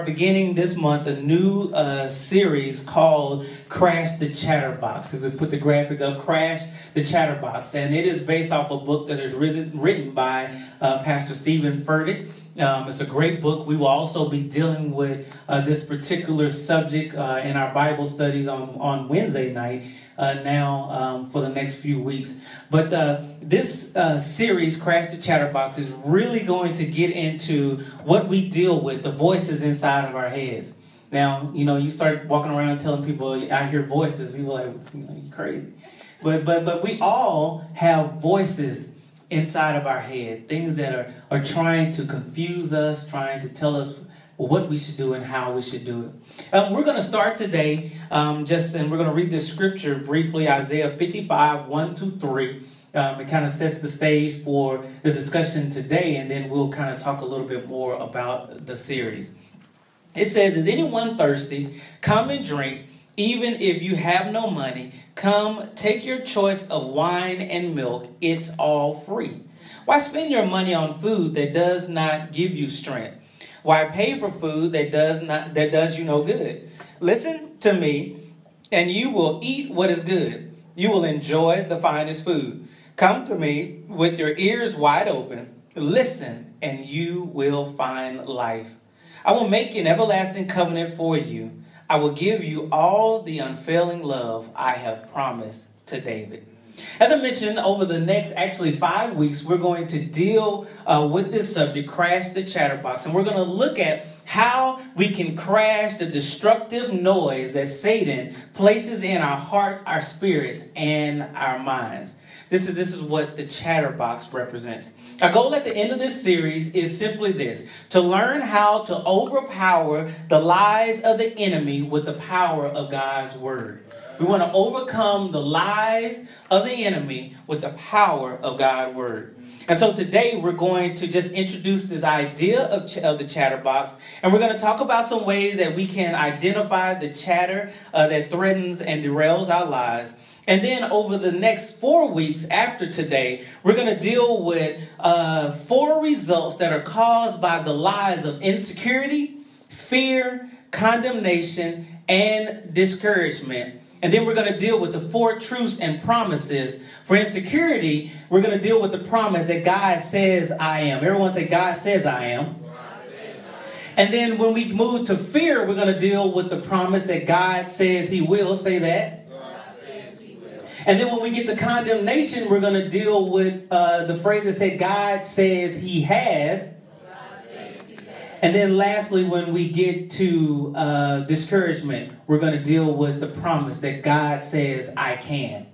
are beginning this month a new uh, series called Crash the Chatterbox. If we put the graphic up, Crash the Chatterbox. And it is based off a book that is written by uh, Pastor Steven Furtick. Um, it's a great book. We will also be dealing with uh, this particular subject uh, in our Bible studies on, on Wednesday night uh, now um, for the next few weeks. But uh, this uh, series, Crash the Chatterbox, is really going to get into what we deal with, the voices inside of our heads. Now, you know, you start walking around telling people, I hear voices, people are like, you you crazy. But, but, but we all have voices inside of our head, things that are, are trying to confuse us, trying to tell us what we should do and how we should do it. Um, we're going to start today, um, just and we're going to read this scripture briefly Isaiah 55 1 to 3. Um, it kind of sets the stage for the discussion today, and then we'll kind of talk a little bit more about the series. It says, Is anyone thirsty? Come and drink. Even if you have no money, come take your choice of wine and milk. It's all free. Why spend your money on food that does not give you strength? Why pay for food that does not that does you no good? Listen to me, and you will eat what is good. You will enjoy the finest food. Come to me with your ears wide open. Listen, and you will find life. I will make an everlasting covenant for you. I will give you all the unfailing love I have promised to David. As I mentioned, over the next actually five weeks, we're going to deal uh, with this subject, crash the chatterbox, and we're going to look at how we can crash the destructive noise that Satan places in our hearts, our spirits, and our minds. This is, this is what the chatterbox represents. Our goal at the end of this series is simply this to learn how to overpower the lies of the enemy with the power of God's word. We want to overcome the lies of the enemy with the power of God's word. And so today we're going to just introduce this idea of, ch- of the chatterbox, and we're going to talk about some ways that we can identify the chatter uh, that threatens and derails our lives. And then over the next four weeks after today, we're going to deal with uh, four results that are caused by the lies of insecurity, fear, condemnation, and discouragement and then we're going to deal with the four truths and promises. For insecurity, we're going to deal with the promise that God says I am. Everyone say, God says I am. And then when we move to fear, we're going to deal with the promise that God says He will. Say that. And then when we get to condemnation, we're going to deal with uh, the phrase that said God says He has. And then lastly, when we get to uh, discouragement, we're going to deal with the promise that God says, I can.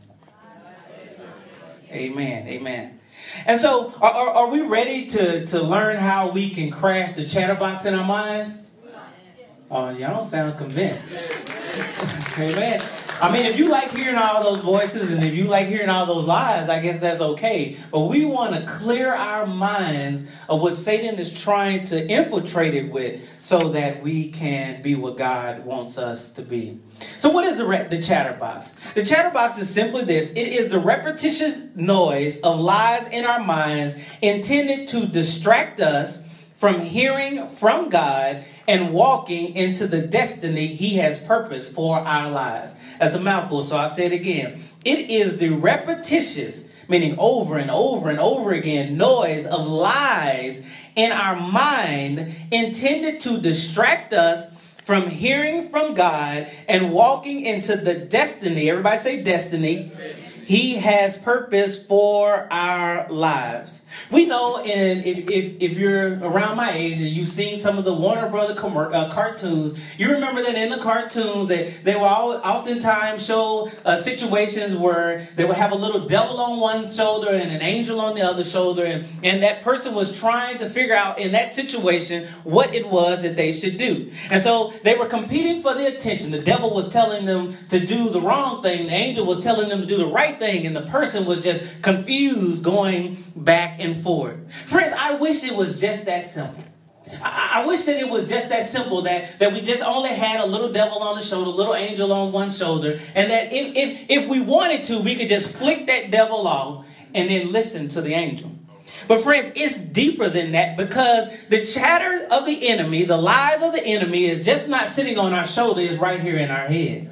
Amen. Amen. And so, are, are, are, we ready to, to learn how we can crash the chatterbox in our minds? Oh, y'all don't sound convinced. Amen. I mean, if you like hearing all those voices and if you like hearing all those lies, I guess that's okay. But we want to clear our minds of what Satan is trying to infiltrate it with so that we can be what God wants us to be. So, what is the, re- the chatterbox? The chatterbox is simply this it is the repetitious noise of lies in our minds intended to distract us from hearing from God and walking into the destiny He has purposed for our lives. That's a mouthful, so I say it again. It is the repetitious, meaning over and over and over again, noise of lies in our mind intended to distract us from hearing from God and walking into the destiny. Everybody say destiny he has purpose for our lives. We know, and if, if, if, you're around my age and you've seen some of the Warner Brother com- uh, cartoons, you remember that in the cartoons that they will all, oftentimes show uh, situations where they would have a little devil on one shoulder and an angel on the other shoulder, and, and that person was trying to figure out in that situation what it was that they should do. And so they were competing for the attention. The devil was telling them to do the wrong thing, the angel was telling them to do the right thing, and the person was just confused going back and forth. Friends, I wish it was just that simple. I, I wish that it was just that simple that, that we just only had a little devil on the shoulder, a little angel on one shoulder, and that if, if, if we wanted to, we could just flick that devil off and then listen to the angel. But friends, it's deeper than that because the chatter of the enemy, the lies of the enemy is just not sitting on our shoulder, it's right here in our heads.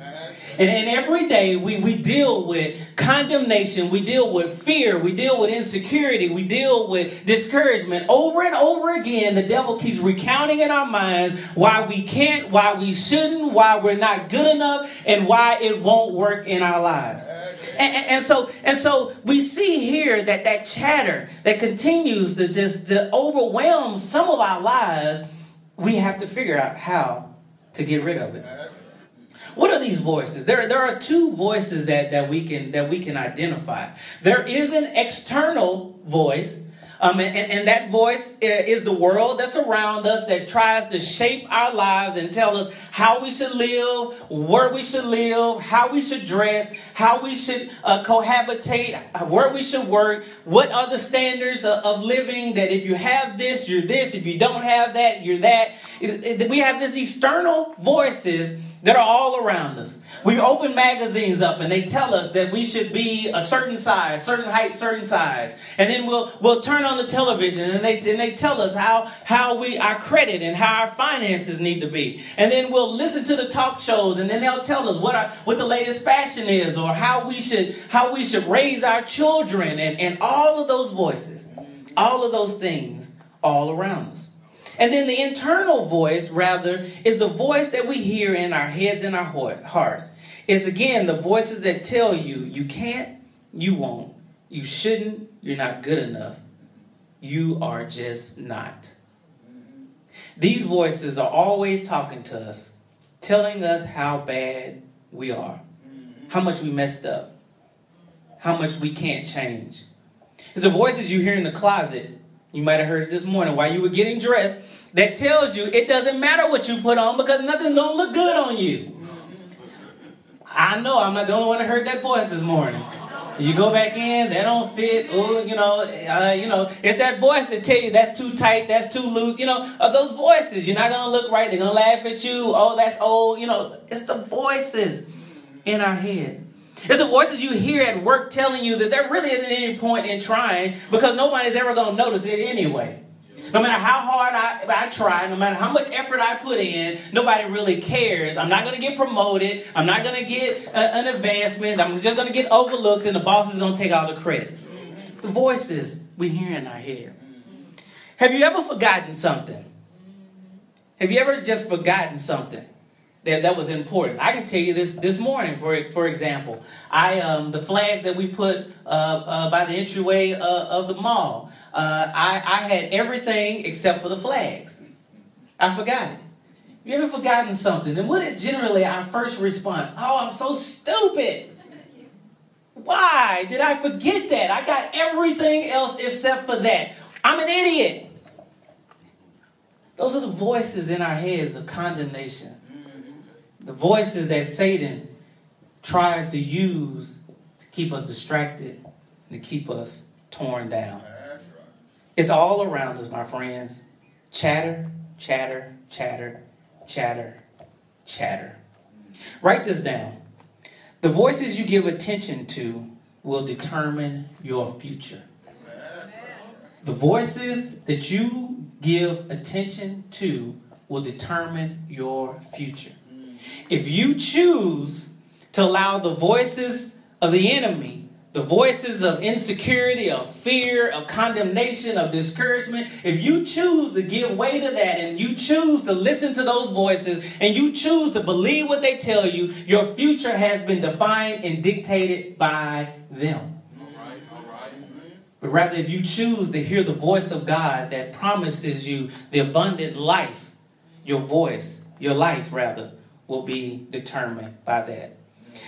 And, and every day we, we deal with condemnation, we deal with fear, we deal with insecurity, we deal with discouragement. Over and over again, the devil keeps recounting in our minds why we can't, why we shouldn't, why we're not good enough, and why it won't work in our lives. And, and, and, so and so we see here that that chatter that continues to just to overwhelm some of our lives, we have to figure out how to get rid of it. What are these voices? There, there are two voices that, that we can that we can identify. There is an external voice, um, and, and, that voice is the world that's around us that tries to shape our lives and tell us how we should live, where we should live, how we should dress, how we should uh, cohabitate, where we should work, what are the standards of, of living, that if you have this, you're this, if you don't have that, you're that. We have these external voices that are all around us. We open magazines up and they tell us that we should be a certain size, certain height, certain size. And then we'll we'll turn on the television and they and they tell us how how we our credit and how our finances need to be. And then we'll listen to the talk shows and then they'll tell us what our what the latest fashion is or how we should how we should raise our children and, and all of those voices, all of those things all around us. And then the internal voice, rather, is the voice that we hear in our heads and our hearts. It's again the voices that tell you you can't, you won't, you shouldn't, you're not good enough. You are just not. These voices are always talking to us, telling us how bad we are, how much we messed up, how much we can't change. It's the voices you hear in the closet you might have heard it this morning while you were getting dressed. That tells you it doesn't matter what you put on because nothing's going to look good on you. I know I'm not the only one that heard that voice this morning. You go back in, they don't fit. Oh, you know, uh, you know, it's that voice that tell you that's too tight, that's too loose. You know, of those voices, you're not gonna look right. They're gonna laugh at you. Oh, that's old. You know, it's the voices in our head. It's the voices you hear at work telling you that there really isn't any point in trying because nobody's ever going to notice it anyway. No matter how hard I, I try, no matter how much effort I put in, nobody really cares. I'm not going to get promoted. I'm not going to get a, an advancement. I'm just going to get overlooked, and the boss is going to take all the credit. The voices we hear in our head. Have you ever forgotten something? Have you ever just forgotten something? That, that was important. I can tell you this this morning, for for example, I um, the flags that we put uh, uh, by the entryway uh, of the mall. Uh, I I had everything except for the flags. I forgot it. You ever forgotten something? And what is generally our first response? Oh, I'm so stupid. Why did I forget that? I got everything else except for that. I'm an idiot. Those are the voices in our heads of condemnation the voices that Satan tries to use to keep us distracted and to keep us torn down. It's all around us, my friends. Chatter, chatter, chatter, chatter, chatter. Write this down. The voices you give attention to will determine your future. The voices that you give attention to will determine your future. If you choose to allow the voices of the enemy, the voices of insecurity, of fear, of condemnation, of discouragement, if you choose to give way to that and you choose to listen to those voices and you choose to believe what they tell you, your future has been defined and dictated by them. But rather, if you choose to hear the voice of God that promises you the abundant life, your voice, your life rather, will be determined by that.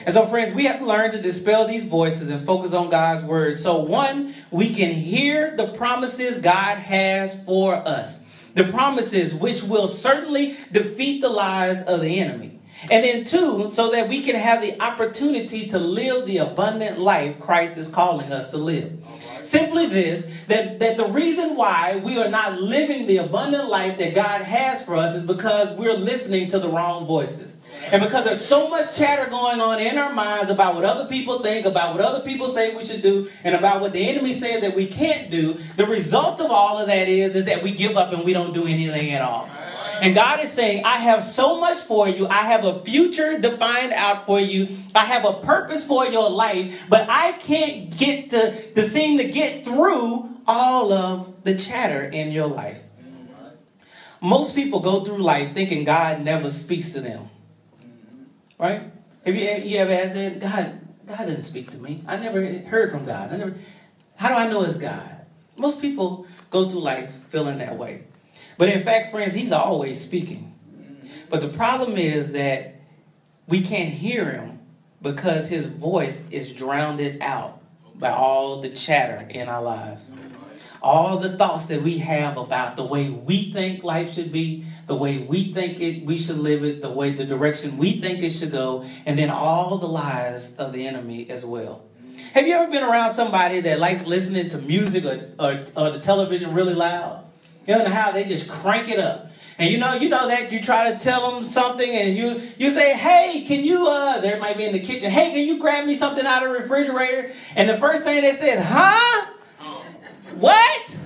And so, friends, we have to learn to dispel these voices and focus on God's word. So, one, we can hear the promises God has for us. The promises which will certainly defeat the lies of the enemy. And then, two, so that we can have the opportunity to live the abundant life Christ is calling us to live. Right. Simply this that, that the reason why we are not living the abundant life that God has for us is because we're listening to the wrong voices. And because there's so much chatter going on in our minds about what other people think, about what other people say we should do, and about what the enemy says that we can't do, the result of all of that is, is that we give up and we don't do anything at all. And God is saying, I have so much for you. I have a future defined out for you. I have a purpose for your life, but I can't get to, to seem to get through all of the chatter in your life. Most people go through life thinking God never speaks to them. Right? Have you, you ever asked that? God, God didn't speak to me. I never heard from God. I never, how do I know it's God? Most people go through life feeling that way. But in fact, friends, He's always speaking. But the problem is that we can't hear Him because His voice is drowned out by all the chatter in our lives all the thoughts that we have about the way we think life should be, the way we think it we should live it, the way the direction we think it should go, and then all the lies of the enemy as well. Have you ever been around somebody that likes listening to music or, or, or the television really loud? You know how they just crank it up. And you know, you know that you try to tell them something, and you you say, "Hey, can you?" Uh, there might be in the kitchen. Hey, can you grab me something out of the refrigerator? And the first thing they said, "Huh?" What?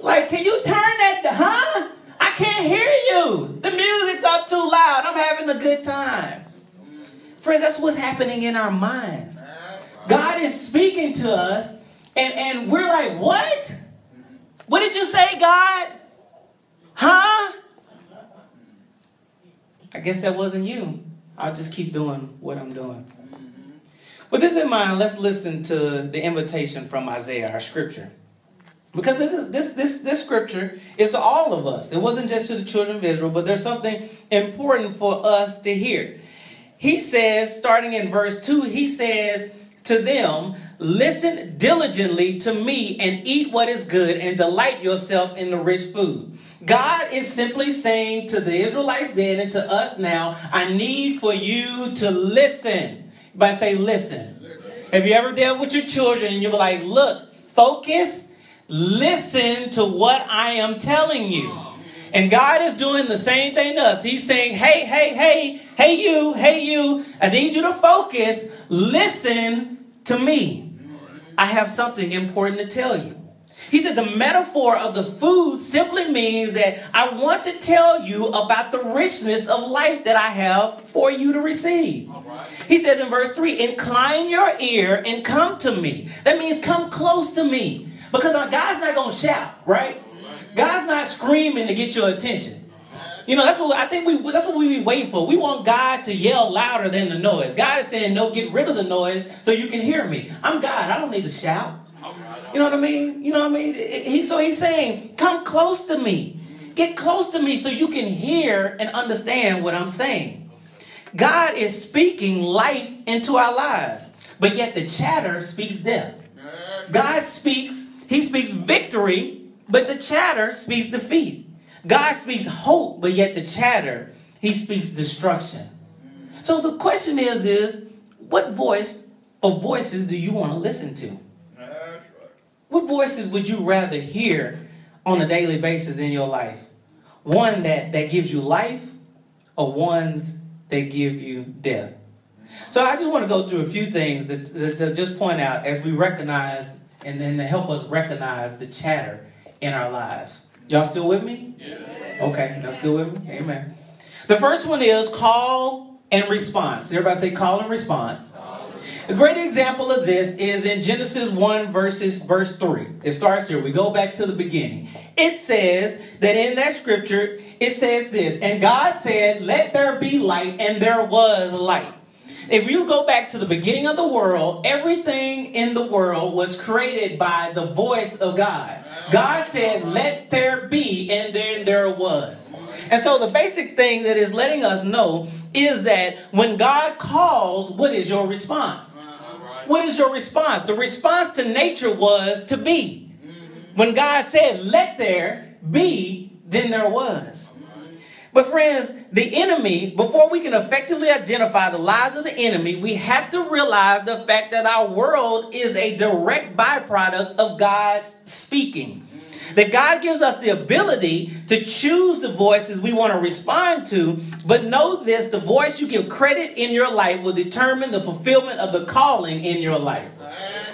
Like, can you turn that, huh? I can't hear you. The music's up too loud. I'm having a good time. Friends, that's what's happening in our minds. God is speaking to us, and, and we're like, what? What did you say, God? Huh? I guess that wasn't you. I'll just keep doing what I'm doing. With this in mind, let's listen to the invitation from Isaiah, our scripture. Because this is this this this scripture is to all of us. It wasn't just to the children of Israel, but there's something important for us to hear. He says, starting in verse 2, he says to them, Listen diligently to me and eat what is good and delight yourself in the rich food. God is simply saying to the Israelites then and to us now, I need for you to listen. By say, listen. listen. Have you ever dealt with your children and you were like, look, focus, listen to what I am telling you. And God is doing the same thing to us. He's saying, hey, hey, hey, hey, you, hey, you, I need you to focus. Listen to me. I have something important to tell you. He said the metaphor of the food simply means that I want to tell you about the richness of life that I have for you to receive. Right. He says in verse 3 Incline your ear and come to me. That means come close to me. Because uh, God's not going to shout, right? God's not screaming to get your attention. You know, that's what I think we that's what we be waiting for. We want God to yell louder than the noise. God is saying, No, get rid of the noise so you can hear me. I'm God. I don't need to shout. You know what I mean? You know what I mean? He, so he's saying, come close to me. Get close to me so you can hear and understand what I'm saying. God is speaking life into our lives, but yet the chatter speaks death. God speaks, he speaks victory, but the chatter speaks defeat. God speaks hope, but yet the chatter, he speaks destruction. So the question is, is what voice or voices do you want to listen to? What voices would you rather hear on a daily basis in your life? One that, that gives you life or ones that give you death? So I just want to go through a few things to, to just point out as we recognize and then to help us recognize the chatter in our lives. Y'all still with me? Yeah. Okay, y'all still with me? Amen. The first one is call and response. Everybody say call and response. A great example of this is in Genesis 1 verses verse 3. It starts here. We go back to the beginning. It says that in that scripture, it says this, and God said, Let there be light, and there was light. If you go back to the beginning of the world, everything in the world was created by the voice of God. God said, Let there be, and then there was. And so the basic thing that is letting us know is that when God calls, what is your response? What is your response? The response to nature was to be. When God said, let there be, then there was. But friends, the enemy, before we can effectively identify the lies of the enemy, we have to realize the fact that our world is a direct byproduct of God's speaking. That God gives us the ability to choose the voices we want to respond to, but know this the voice you give credit in your life will determine the fulfillment of the calling in your life.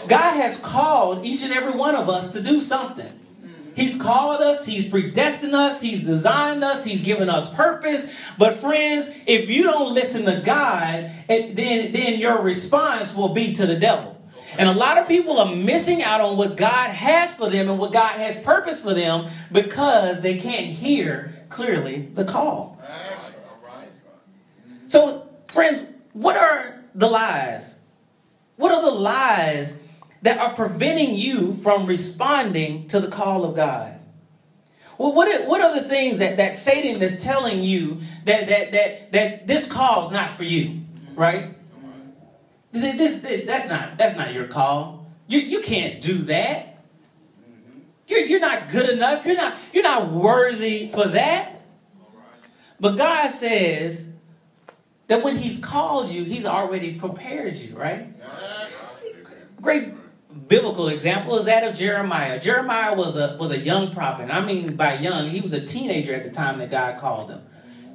God has called each and every one of us to do something. He's called us, He's predestined us, He's designed us, He's given us purpose. But friends, if you don't listen to God, then, then your response will be to the devil. And a lot of people are missing out on what God has for them and what God has purpose for them because they can't hear clearly the call. So, friends, what are the lies? What are the lies that are preventing you from responding to the call of God? Well, what are, what are the things that, that Satan is telling you that, that, that, that this call is not for you, right? This, this, that's, not, that's not your call. You, you can't do that. You're, you're not good enough. You're not, you're not worthy for that. But God says that when He's called you, He's already prepared you, right? Great biblical example is that of Jeremiah. Jeremiah was a was a young prophet. I mean by young, he was a teenager at the time that God called him.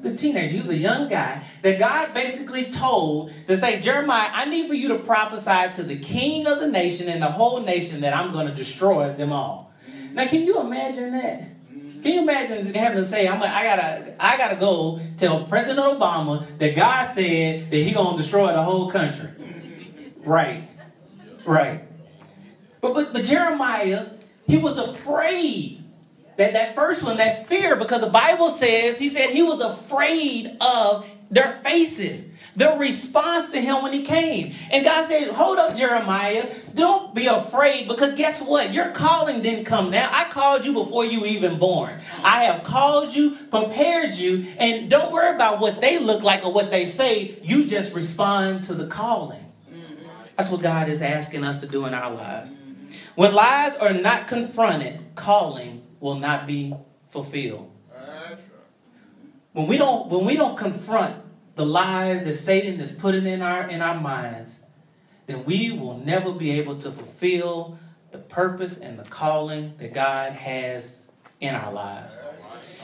The teenager, he was a young guy that God basically told to say, Jeremiah, I need for you to prophesy to the king of the nation and the whole nation that I'm going to destroy them all. Now, can you imagine that? Can you imagine having to say, I'm a, I gotta, I gotta go tell President Obama that God said that He gonna destroy the whole country? Right, right. But, but, but Jeremiah, he was afraid. That, that first one, that fear, because the Bible says, he said he was afraid of their faces, their response to him when he came. And God said, Hold up, Jeremiah. Don't be afraid because guess what? Your calling didn't come now. I called you before you were even born. I have called you, prepared you, and don't worry about what they look like or what they say. You just respond to the calling. Mm-hmm. That's what God is asking us to do in our lives. When lies are not confronted, calling will not be fulfilled. When we don't when we don't confront the lies that Satan is putting in our in our minds, then we will never be able to fulfill the purpose and the calling that God has in our lives.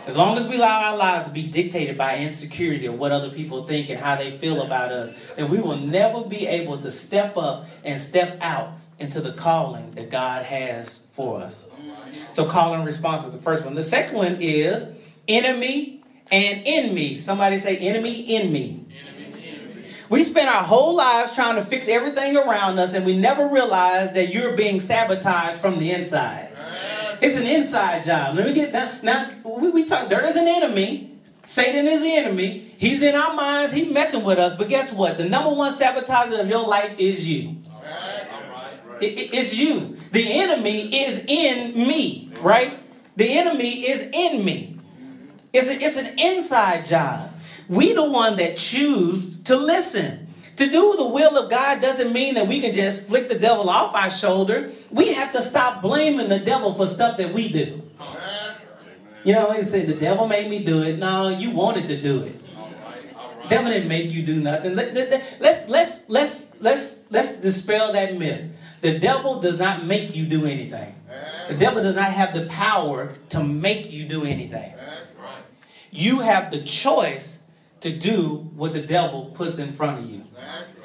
As long as we allow our lives to be dictated by insecurity or what other people think and how they feel about us, then we will never be able to step up and step out into the calling that God has for us. So, calling and response is the first one. The second one is enemy and in me. Somebody say enemy in me. We spend our whole lives trying to fix everything around us, and we never realize that you're being sabotaged from the inside. It's an inside job. Let me get down. Now, we, we talk, there is an enemy. Satan is the enemy. He's in our minds. He's messing with us. But guess what? The number one sabotager of your life is you. It, it's you. The enemy is in me, right? The enemy is in me. It's, a, it's an inside job. We the one that choose to listen. To do the will of God doesn't mean that we can just flick the devil off our shoulder. We have to stop blaming the devil for stuff that we do. You know, they say the devil made me do it. No, you wanted to do it. Devil didn't make you do nothing. Let, let's let's let's let's let's dispel that myth. The devil does not make you do anything. The devil does not have the power to make you do anything. You have the choice to do what the devil puts in front of you.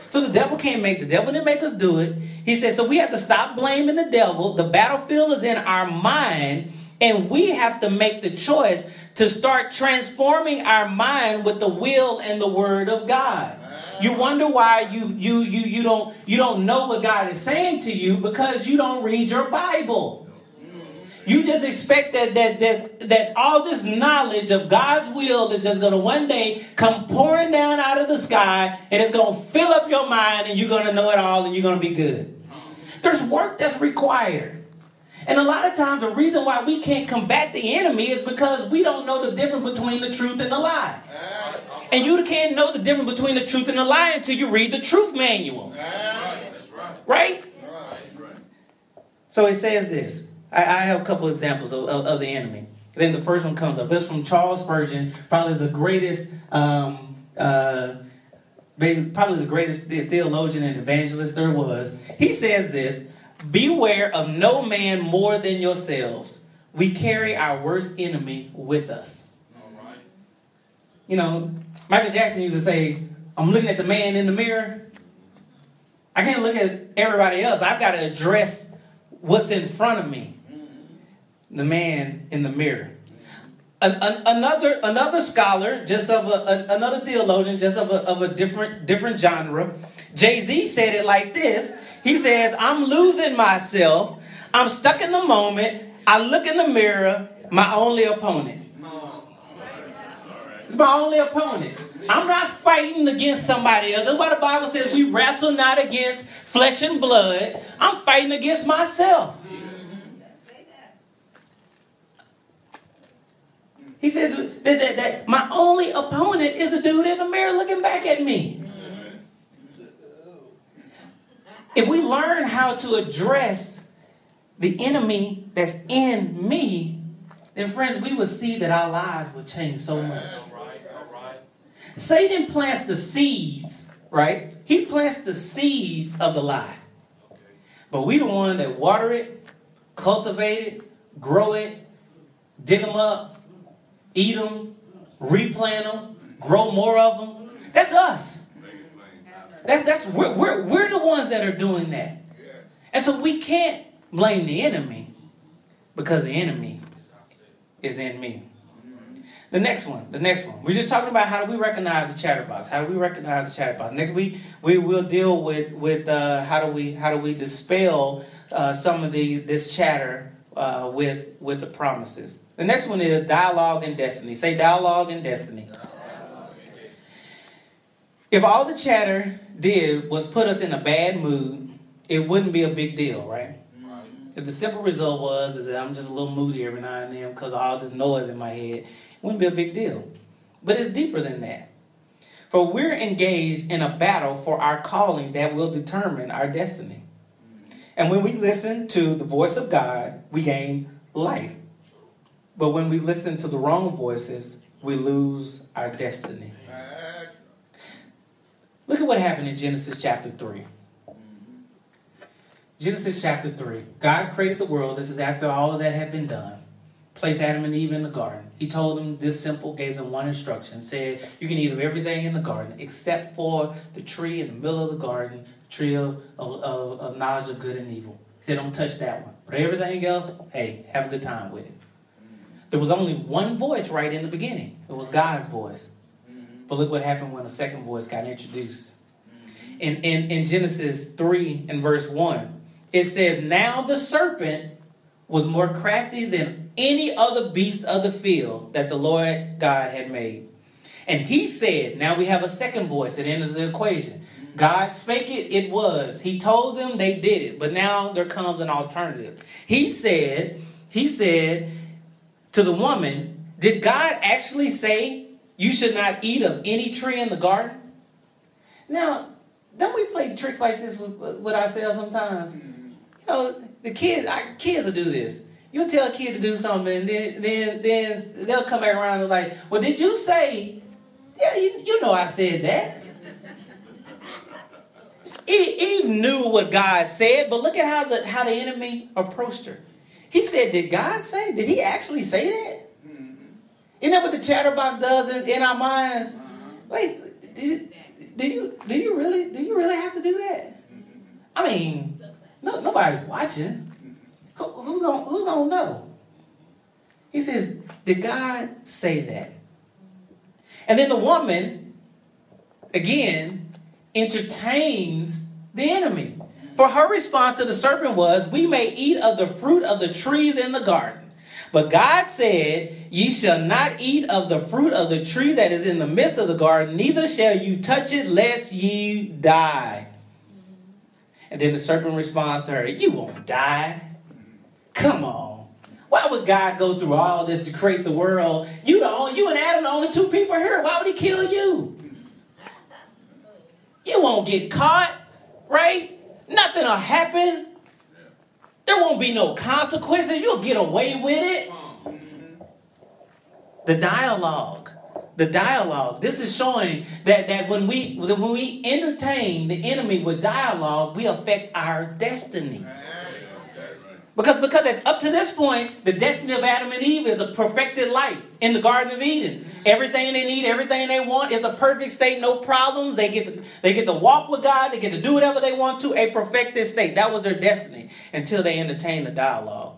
So the devil can't make the devil didn't make us do it. He said, so we have to stop blaming the devil. The battlefield is in our mind, and we have to make the choice to start transforming our mind with the will and the word of God. You wonder why you you you you don't you don't know what God is saying to you because you don't read your Bible. You just expect that that that that all this knowledge of God's will is just going to one day come pouring down out of the sky and it's going to fill up your mind and you're going to know it all and you're going to be good. There's work that's required. And a lot of times the reason why we can't combat the enemy is because we don't know the difference between the truth and the lie. And you can't know the difference between the truth and the lie until you read the truth manual. Right? So it says this. I, I have a couple examples of, of, of, the enemy. Then the first one comes up. It's from Charles Spurgeon, probably the greatest, um, uh, probably the greatest theologian and evangelist there was. He says this Beware of no man more than yourselves we carry our worst enemy with us. All right. You know, Michael Jackson used to say, I'm looking at the man in the mirror. I can't look at everybody else. I've got to address what's in front of me. The man in the mirror. An, an, another another scholar, just of a, a, another theologian, just of a, of a different different genre. Jay Z said it like this. He says, "I'm losing myself. I'm stuck in the moment. I look in the mirror. My only opponent. It's my only opponent. I'm not fighting against somebody else. That's why the Bible says we wrestle not against flesh and blood. I'm fighting against myself. He says that, that, that my only opponent is the dude in the mirror looking back at me. If we learn how to address the enemy that's in me, then friends, we will see that our lives will change so much. All right. All right. Satan plants the seeds, right? He plants the seeds of the lie. Okay. But we the one that water it, cultivate it, grow it, dig them up, eat them, replant them, grow more of them. That's us. That's that's we're, we're, we're the ones that are doing that. And so we can't blame the enemy because the enemy is in me. The next one, the next one. We're just talking about how do we recognize the chatterbox? How do we recognize the chatterbox? Next week we will deal with with uh, how do we how do we dispel uh, some of the this chatter uh, with with the promises. The next one is dialogue and destiny. Say dialogue and destiny. If all the chatter did was put us in a bad mood, it wouldn't be a big deal, right? Right. If the simple result was is that I'm just a little moody every now and then because of all this noise in my head, it wouldn't be a big deal. But it's deeper than that. For we're engaged in a battle for our calling that will determine our destiny. Mm. And when we listen to the voice of God, we gain life. But when we listen to the wrong voices, we lose our destiny. What happened in Genesis chapter 3. Genesis chapter 3. God created the world. This is after all of that had been done. Placed Adam and Eve in the garden. He told them this simple, gave them one instruction. Said, You can eat of everything in the garden except for the tree in the middle of the garden, the tree of, of, of, of knowledge of good and evil. He said, Don't touch that one. But everything else, hey, have a good time with it. There was only one voice right in the beginning. It was God's voice. Mm-hmm. But look what happened when a second voice got introduced. In, in, in Genesis 3 and verse 1, it says, Now the serpent was more crafty than any other beast of the field that the Lord God had made. And he said, Now we have a second voice that enters the equation. God spake it, it was. He told them, they did it. But now there comes an alternative. He said, He said to the woman, Did God actually say you should not eat of any tree in the garden? Now, don't we play tricks like this with, with ourselves sometimes? Mm-hmm. You know, the kids, our kids will do this. You'll tell a kid to do something, and then then then they'll come back around and like, well, did you say? Yeah, you, you know I said that. Eve, knew what God said, but look at how the how the enemy approached her. He said, "Did God say? Did He actually say that?" Mm-hmm. Isn't that what the chatterbox does in, in our minds? Uh-huh. Wait, did, do you do you really do you really have to do that? I mean, no, nobody's watching. Who, who's gonna who's gonna know? He says, "Did God say that?" And then the woman, again, entertains the enemy. For her response to the serpent was, "We may eat of the fruit of the trees in the garden." But God said, Ye shall not eat of the fruit of the tree that is in the midst of the garden, neither shall you touch it, lest ye die. And then the serpent responds to her, You won't die. Come on. Why would God go through all this to create the world? You the only, you and Adam the only two people here. Why would he kill you? You won't get caught, right? Nothing will happen. There won't be no consequences. You'll get away with it. The dialogue. The dialogue. This is showing that, that when we when we entertain the enemy with dialogue, we affect our destiny. Because, because up to this point, the destiny of Adam and Eve is a perfected life in the Garden of Eden. Everything they need, everything they want is a perfect state, no problems. They get to, they get to walk with God, they get to do whatever they want to, a perfected state. That was their destiny until they entertain the dialogue.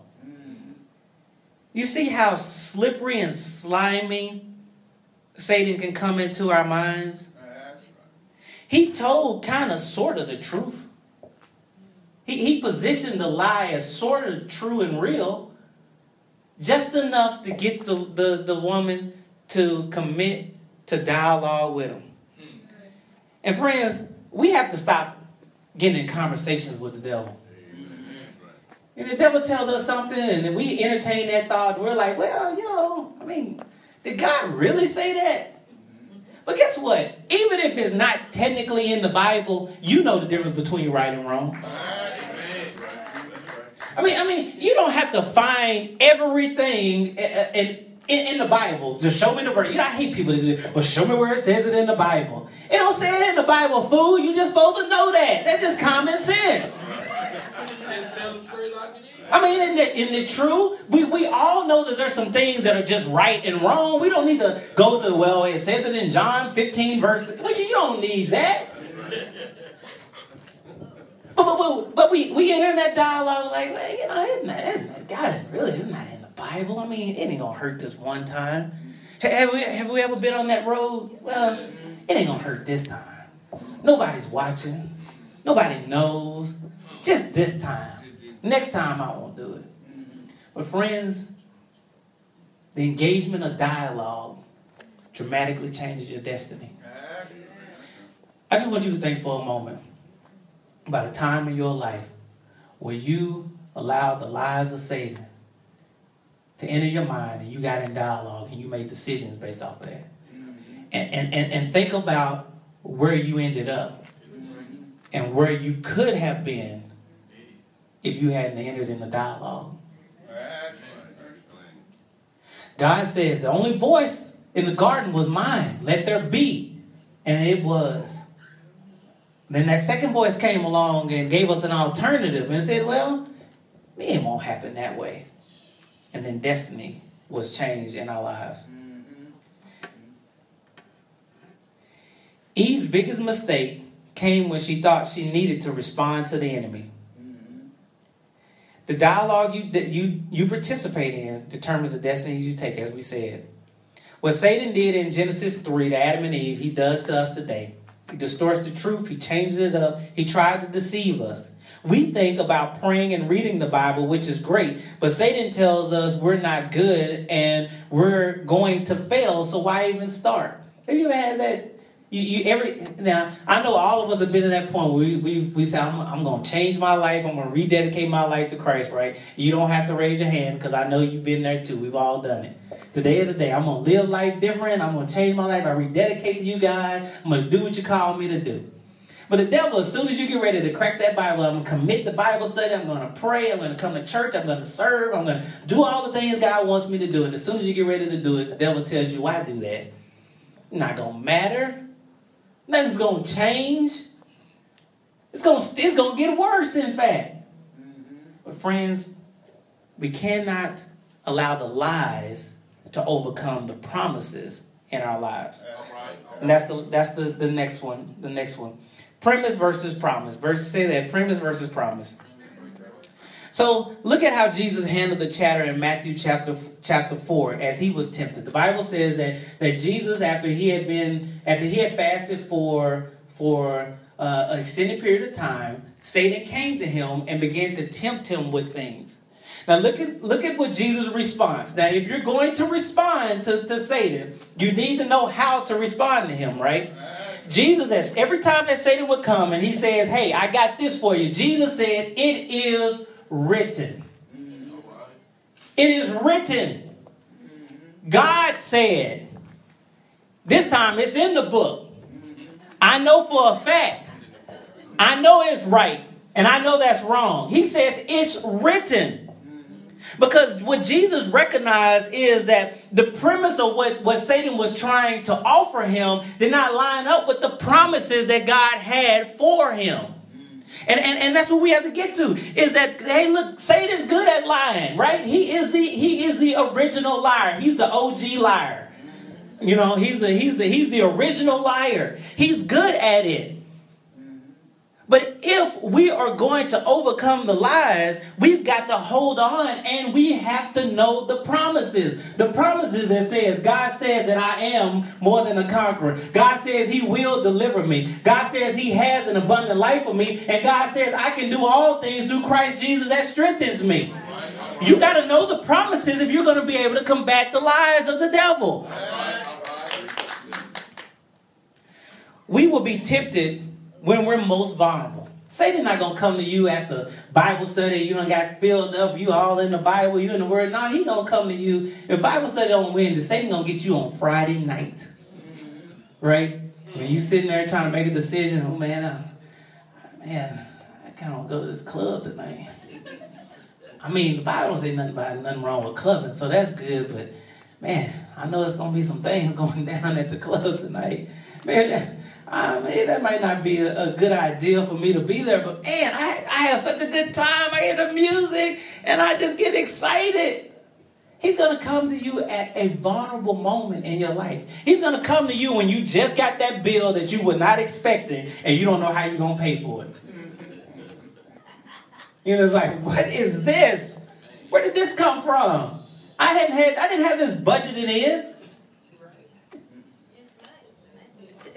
You see how slippery and slimy Satan can come into our minds? He told kind of sort of the truth. He, he positioned the lie as sort of true and real, just enough to get the, the, the woman to commit to dialogue with him. Hmm. And friends, we have to stop getting in conversations with the devil. And the devil tells us something, and we entertain that thought, we're like, well, you know, I mean, did God really say that? But guess what? Even if it's not technically in the Bible, you know the difference between right and wrong. I mean, I mean, you don't have to find everything in, in, in the Bible to show me the verse. You know, I hate people that do, well, show me where it says it in the Bible. It don't say it in the Bible, fool. You just supposed to know that. That's just common sense. I mean, isn't it, isn't it true? We, we all know that there's some things that are just right and wrong. We don't need to go to, well, it says it in John 15, verse. Well, you don't need that. But, but, but but we, we enter that dialogue like, well, you know, isn't that, isn't that, God really isn't that in the Bible? I mean, it ain't gonna hurt this one time. Have we, have we ever been on that road? Well, it ain't gonna hurt this time. Nobody's watching. Nobody knows. Just this time. Next time I won't do it. But friends, the engagement of dialogue dramatically changes your destiny. I just want you to think for a moment about a time in your life where you allowed the lies of Satan to enter your mind and you got in dialogue and you made decisions based off of that. And, and, and, and think about where you ended up and where you could have been if you hadn't entered in the dialogue. God says the only voice in the garden was mine. Let there be. And it was. Then that second voice came along and gave us an alternative and said, well, it won't happen that way. And then destiny was changed in our lives. Mm-hmm. Eve's biggest mistake came when she thought she needed to respond to the enemy. The dialogue you, that you, you participate in determines the destinies you take, as we said. What Satan did in Genesis 3 to Adam and Eve, he does to us today. He distorts the truth, he changes it up, he tries to deceive us. We think about praying and reading the Bible, which is great, but Satan tells us we're not good and we're going to fail, so why even start? Have you ever had that? You, you every now I know all of us have been to that point where we we, we say I'm, I'm to change my life I'm to rededicate my life to Christ right you don't have to raise your hand because I know you've been there too we've all done it today is the day I'm to live life different I'm to change my life I rededicate to you God I'm to do what you call me to do but the devil, as soon as you get ready to crack that Bible, I'm to commit the Bible study. I'm to pray. I'm to come to church. I'm to serve. I'm to do all the things God wants me to do. And as soon as you get ready to do it, the devil tells you, why do that? Not to matter. Nothing's going to change. It's going to, it's going to get worse, in fact. Mm-hmm. But friends, we cannot allow the lies to overcome the promises in our lives. All right. And that's the that's the, the next one. The next one. Premise versus promise. Verse say that premise versus promise. So look at how Jesus handled the chatter in Matthew chapter chapter four as he was tempted. The Bible says that that Jesus, after he had been after he had fasted for for uh, an extended period of time, Satan came to him and began to tempt him with things. Now look at look at what Jesus' response. Now, if you're going to respond to, to Satan, you need to know how to respond to him, right? Jesus, every time that Satan would come and he says, Hey, I got this for you, Jesus said, It is written. It is written. God said, this time it's in the book. I know for a fact. I know it's right. And I know that's wrong. He says it's written. Because what Jesus recognized is that the premise of what, what Satan was trying to offer him did not line up with the promises that God had for him. And, and, and that's what we have to get to is that hey look Satan's good at lying right? He is the he is the original liar. He's the OG liar. You know he's the he's the he's the original liar. He's good at it but if we are going to overcome the lies, we've got to hold on and we have to know the promises. The promises that says God says that I am more than a conqueror. God says he will deliver me. God says he has an abundant life for me and God says I can do all things through Christ Jesus that strengthens me. You got to know the promises if you're going to be able to combat the lies of the devil. We will be tempted when we're most vulnerable. Satan not gonna come to you at the Bible study. You don't got filled up. You all in the Bible. You in the Word. No, he gonna come to you. If Bible study on Wednesday, Satan gonna get you on Friday night, right? When you sitting there trying to make a decision. Oh man, uh, man, I kind of go to this club tonight. I mean, the Bible say nothing about nothing wrong with clubbing, so that's good. But man, I know it's gonna be some things going down at the club tonight. Man, Uh, I mean, that might not be a, a, good idea for me to be there, but man, I, I have such a good time. I hear the music and I just get excited. He's going to come to you at a vulnerable moment in your life. He's going to come to you when you just got that bill that you were not expecting and you don't know how you're going to pay for it. You know, it's like, what is this? Where did this come from? I hadn't had, I didn't have this budgeted in.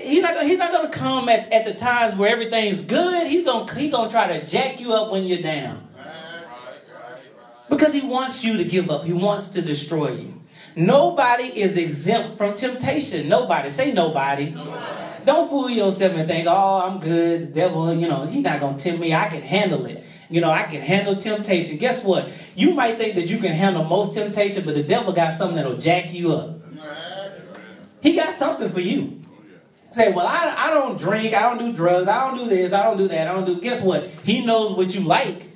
He's not gonna, he's not gonna come at, at the times where everything's good. He's gonna he's gonna try to jack you up when you're down. Because he wants you to give up. He wants to destroy you. Nobody is exempt from temptation. Nobody. Say nobody. nobody. Don't fool yourself and think, oh, I'm good. The devil, you know, he's not gonna tempt me. I can handle it. You know, I can handle temptation. Guess what? You might think that you can handle most temptation, but the devil got something that'll jack you up. He got something for you. Say, well, I, I don't drink, I don't do drugs, I don't do this, I don't do that, I don't do. Guess what? He knows what you like.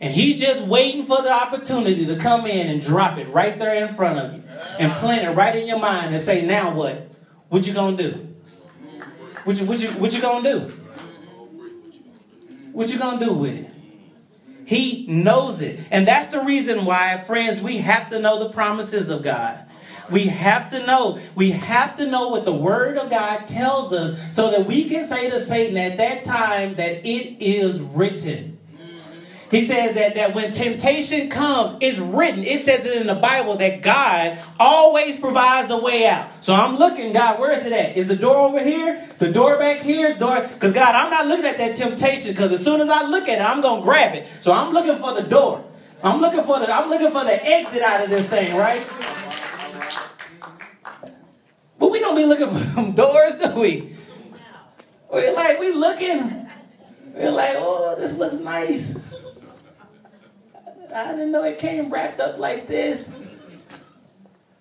And he's just waiting for the opportunity to come in and drop it right there in front of you and plant it right in your mind and say, now what? What you gonna do? What you, what you, what you gonna do? What you gonna do with it? He knows it. And that's the reason why, friends, we have to know the promises of God. We have to know. We have to know what the Word of God tells us so that we can say to Satan at that time that it is written. He says that, that when temptation comes, it's written. It says it in the Bible that God always provides a way out. So I'm looking, God, where is it at? Is the door over here? The door back here? Door? Because God, I'm not looking at that temptation because as soon as I look at it, I'm gonna grab it. So I'm looking for the door. I'm looking for the I'm looking for the exit out of this thing, right? But we don't be looking for them doors, do we? We're like, we looking. We're like, oh, this looks nice. I didn't know it came wrapped up like this.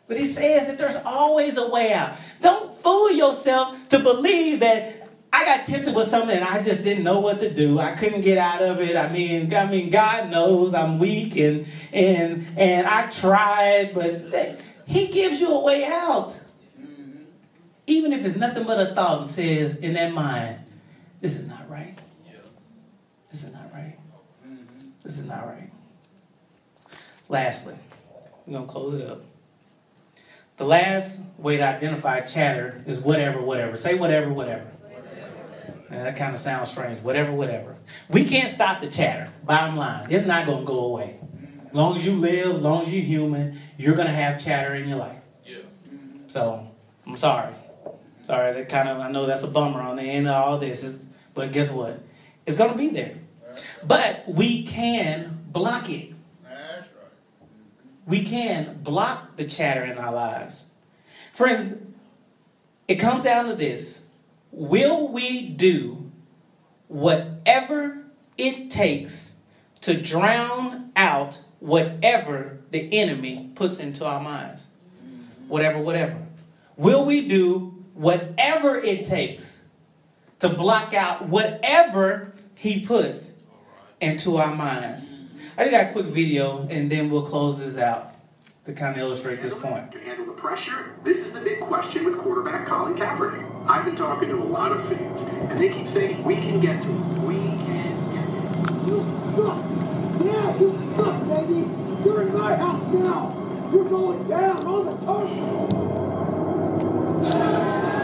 But he says that there's always a way out. Don't fool yourself to believe that I got tempted with something and I just didn't know what to do. I couldn't get out of it. I mean, I mean, God knows I'm weak and and and I tried, but He gives you a way out even if it's nothing but a thought and says in that mind, this is not right. This is not right. This is not right. Lastly, we're going to close it up. The last way to identify chatter is whatever, whatever. Say whatever, whatever. whatever. that kind of sounds strange. Whatever, whatever. We can't stop the chatter. Bottom line, it's not going to go away. As long as you live, as long as you're human, you're going to have chatter in your life. Yeah. So, I'm sorry. Sorry, that kind of I know that's a bummer on the end of all this, is, but guess what? It's going to be there. But we can block it. That's right. We can block the chatter in our lives. Friends, it comes down to this. Will we do whatever it takes to drown out whatever the enemy puts into our minds? Mm-hmm. Whatever, whatever. Will we do whatever it takes to block out whatever he puts into our minds. I just got a quick video and then we'll close this out to kind of illustrate this point. Can handle the pressure? This is the big question with quarterback Colin Kaepernick. I've been talking to a lot of fans, and they keep saying we can get to it. We can get to it. You suck. Yeah, you suck, baby. You're in my house now. You're going down on the target. ん?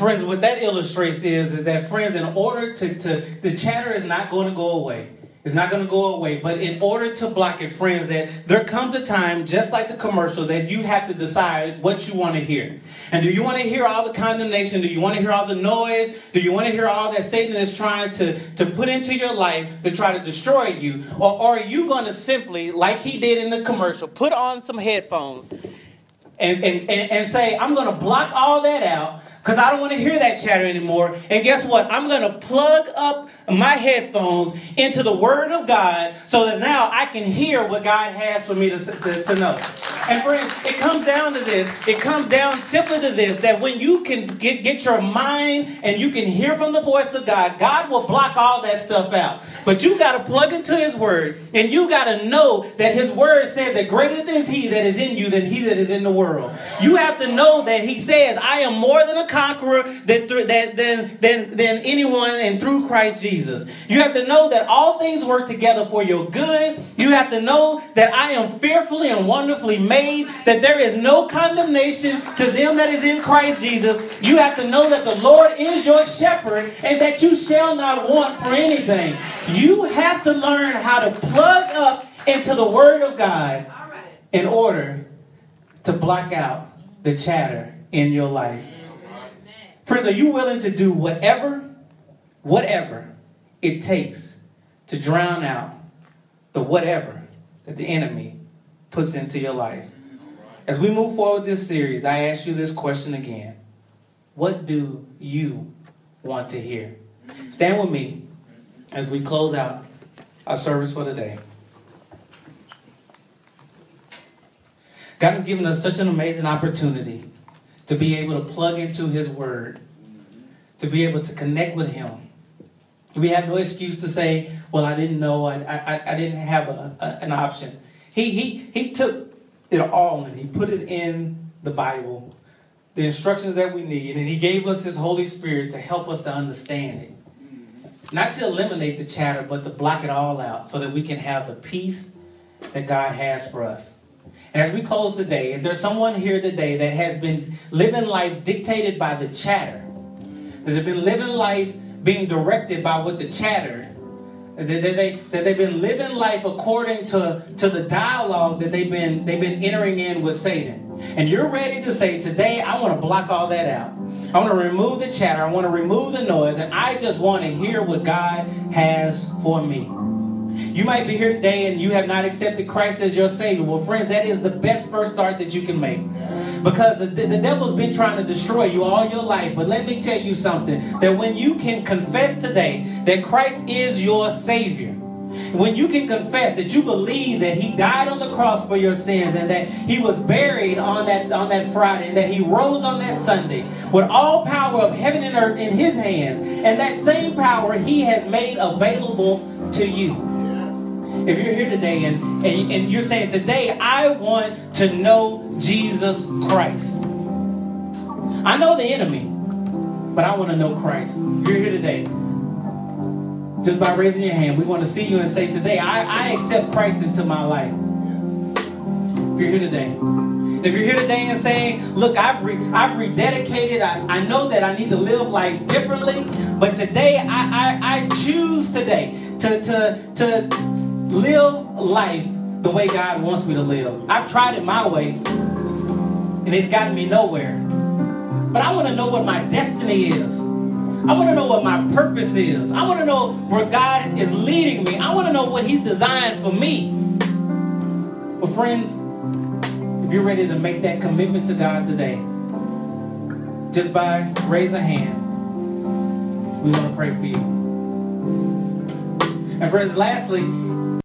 Friends, what that illustrates is, is that friends, in order to, to the chatter is not going to go away. It's not going to go away. But in order to block it, friends, that there comes a time, just like the commercial, that you have to decide what you want to hear. And do you want to hear all the condemnation? Do you want to hear all the noise? Do you want to hear all that Satan is trying to, to put into your life to try to destroy you? Or, or are you going to simply, like he did in the commercial, put on some headphones and, and, and, and say, I'm going to block all that out because I don't want to hear that chatter anymore. And guess what? I'm going to plug up my headphones into the Word of God so that now I can hear what God has for me to, to, to know. And friends, it comes down to this. It comes down simply to this that when you can get, get your mind and you can hear from the voice of God, God will block all that stuff out. But you got to plug into His Word and you got to know that His Word says that greater is He that is in you than He that is in the world. You have to know that He says, I am more than a conqueror that, that, than, than, than anyone and through Christ Jesus. You have to know that all things work together for your good. You have to know that I am fearfully and wonderfully made, that there is no condemnation to them that is in Christ Jesus. You have to know that the Lord is your shepherd and that you shall not want for anything. You have to learn how to plug up into the Word of God in order to block out the chatter in your life. Friends, are you willing to do whatever, whatever it takes to drown out the whatever that the enemy puts into your life? As we move forward this series, I ask you this question again. What do you want to hear? Stand with me as we close out our service for today. God has given us such an amazing opportunity to be able to plug into His Word, to be able to connect with Him. We have no excuse to say, "Well, I didn't know. I, I, I didn't have a, a, an option." He, he, he took it all and He put it in the Bible, the instructions that we need, and He gave us His Holy Spirit to help us to understand it. Not to eliminate the chatter, but to block it all out so that we can have the peace that God has for us. As we close today, if there's someone here today that has been living life dictated by the chatter, that they've been living life being directed by what the chatter, that they, they, that they've been living life according to, to the dialogue that they've been, they've been entering in with Satan. And you're ready to say, today I want to block all that out. I want to remove the chatter. I want to remove the noise. And I just want to hear what God has for me. You might be here today and you have not accepted Christ as your Savior. Well, friends, that is the best first start that you can make. Because the, the devil's been trying to destroy you all your life. But let me tell you something that when you can confess today that Christ is your Savior, when you can confess that you believe that he died on the cross for your sins and that he was buried on that on that Friday and that he rose on that Sunday with all power of heaven and earth in his hands and that same power he has made available to you if you're here today and, and, and you're saying, Today I want to know Jesus Christ. I know the enemy, but I want to know Christ. If you're here today, just by raising your hand, we want to see you and say, Today I, I accept Christ into my life. If you're here today, if you're here today and saying, look, I've, re- I've rededicated, I, I know that I need to live life differently, but today I, I, I choose today to, to, to live life the way God wants me to live. I've tried it my way, and it's gotten me nowhere. But I want to know what my destiny is. I want to know what my purpose is. I want to know where God is leading me. I want to know what He's designed for me. But, friends, if you're ready to make that commitment to God today, just by raise a hand, we want to pray for you. And friends, lastly,